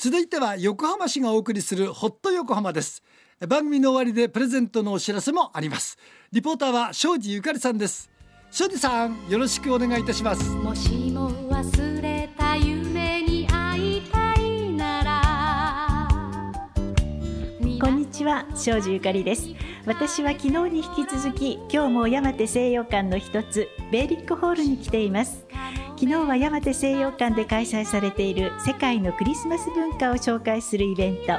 続いては横浜市がお送りするホット横浜です。番組の終わりでプレゼントのお知らせもあります。リポーターは庄司ゆかりさんです。庄司さんよろしくお願いいたします。もしも忘れた夢に会いたいなら。こんにちは庄司ゆかりです。私は昨日に引き続き今日も山手西洋館の一つベーリックホールに来ています昨日は山手西洋館で開催されている世界のクリスマス文化を紹介するイベント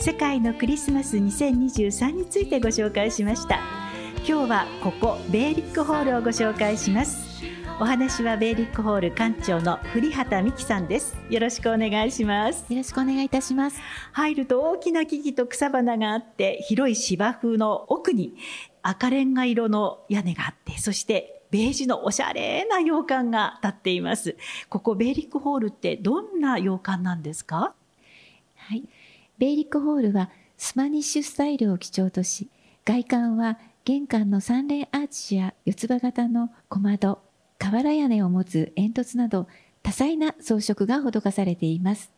世界のクリスマス2023についてご紹介しました。今日はここベーリックホールをご紹介します。お話はベーリックホール館長の栗畑美希さんです。よろしくお願いします。よろしくお願いいたします。入ると大きな木々と草花があって広い芝生の奥に赤レンガ色の屋根があってそしてベージュのおしゃれな洋館が建っています。ここベーリックホールってどんな洋館なんですか？はい。ベーリックホールはスパニッシュスタイルを基調とし、外観は玄関の三連アーチや四つ葉型の小窓、瓦屋根を持つ煙突など多彩な装飾が施されています。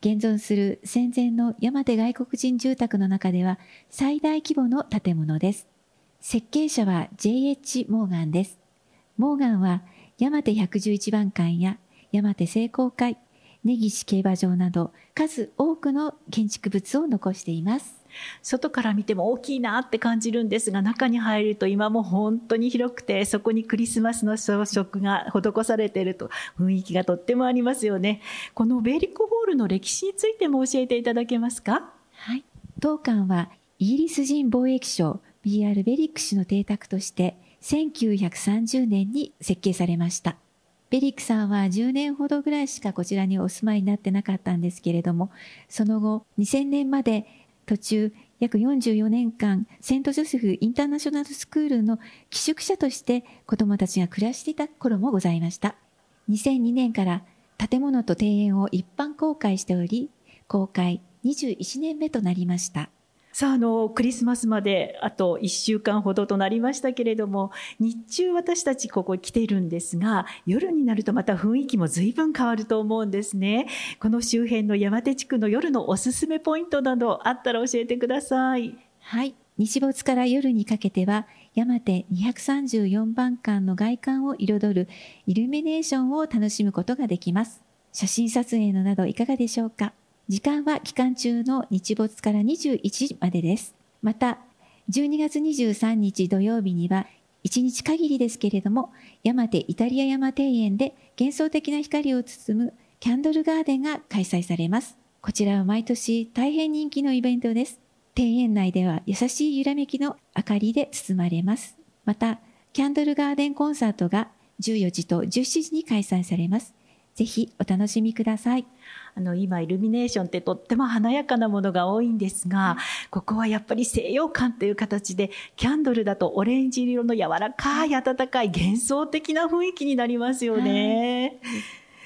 現存する戦前の山手外国人住宅の中では最大規模の建物です。設計者は J.H. モーガンです。モーガンは山手111番館や山手聖光会、根岸競馬場など数多くの建築物を残しています。外から見ても大きいなって感じるんですが中に入ると今も本当に広くてそこにクリスマスの装飾が施されていると雰囲気がとってもありますよね。このベーリックホールの歴史についても教えていただけますか？はい。当館はイギリス人貿易商 BR ベリック氏の邸宅として1930年に設計されました。ベリックさんは10年ほどぐらいしかこちらにお住まいになってなかったんですけれども、その後2000年まで途中約44年間セントジョセフインターナショナルスクールの寄宿舎として子供たちが暮らしていた頃もございました。2002年から建物と庭園を一般公開しており、公開21年目となりました。さあ、あの、クリスマスまであと1週間ほどとなりましたけれども、日中私たちここ来ているんですが、夜になるとまた雰囲気も随分変わると思うんですね。この周辺の山手地区の夜のおすすめポイントなどあったら教えてください。はい。日没から夜にかけては、山手234番館の外観を彩るイルミネーションを楽しむことができます。写真撮影のなどいかがでしょうか？時間は期間中の日没から21時までです。また、12月23日土曜日には、1日限りですけれども、山手イタリア山庭園で幻想的な光を包むキャンドルガーデンが開催されます。こちらは毎年大変人気のイベントです。庭園内では優しい揺らめきの明かりで包まれます。また、キャンドルガーデンコンサートが14時と17時に開催されます。ぜひお楽しみください。あの今イルミネーションってとっても華やかなものが多いんですが、ここはやっぱり西洋館という形でキャンドルだとオレンジ色の柔らかい温かい幻想的な雰囲気になりますよね。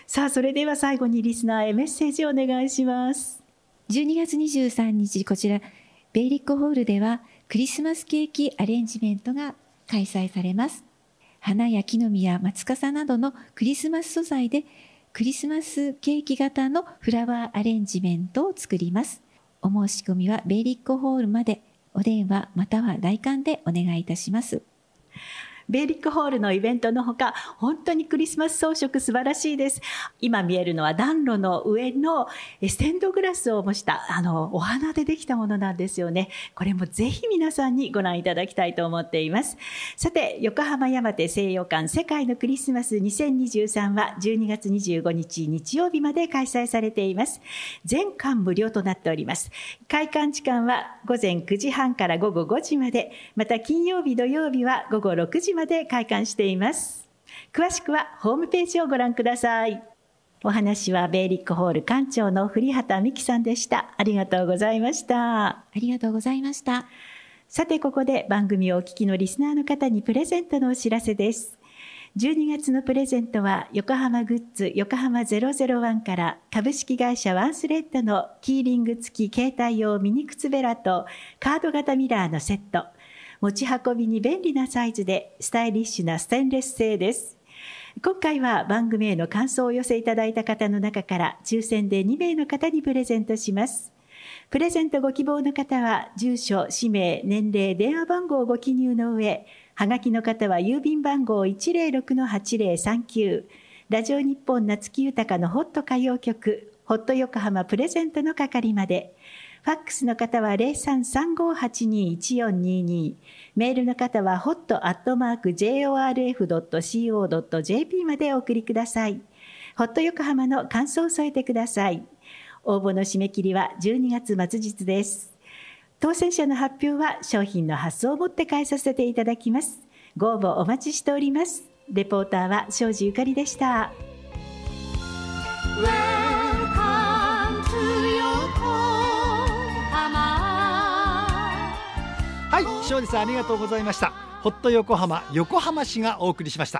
さあそれでは最後にリスナーへメッセージをお願いします。12月23日こちらベイリックホールではクリスマスケーキアレンジメントが開催されます。花や木の実や松笠などのクリスマス素材でクリスマスケーキ型のフラワーアレンジメントを作ります。お申し込みはベイリックホールまでお電話または来館でお願いいたします。ベイリックホールのイベントのほか、本当にクリスマス装飾素晴らしいです。今見えるのは暖炉の上のステンドグラスを模した、あの、お花でできたものなんですよね。これもぜひ皆さんにご覧いただきたいと思っています。さて、横浜山手西洋館世界のクリスマス2023は12月25日日曜日まで開催されています。全館無料となっております。開館時間は午前9時半から午後5時まで、また金曜日土曜日は午後6時まで開館しています。詳しくはホームページをご覧ください。お話はベーリックホール館長の栗畑美希さんでした。ありがとうございました。ありがとうございました。さてここで番組をお聞きのリスナーの方にプレゼントのお知らせです。12月のプレゼントは横浜グッズ横浜001から株式会社ワンスレッドのキーリング付き携帯用ミニ靴ベラとカード型ミラーのセット持ち運びに便利なサイズでスタイリッシュなステンレス製です。今回は番組への感想をお寄せいただいた方の中から抽選で2名の方にプレゼントします。プレゼントご希望の方は、住所、氏名、年齢、電話番号をご記入の上、はがきの方は郵便番号106-8039、ラジオ日本夏木豊のホット歌謡曲、ホット横浜プレゼントの係まで、ファックスの方は0335821422。メールの方は hot.jorf.co.jp までお送りください。ホット横浜の感想を添えてください。応募の締め切りは12月末日です。当選者の発表は商品の発送をもって返させていただきます。ご応募お待ちしております。レポーターは庄司ゆかりでした。はい、勝利さんありがとうございました。ホット横浜横浜市がお送りしました。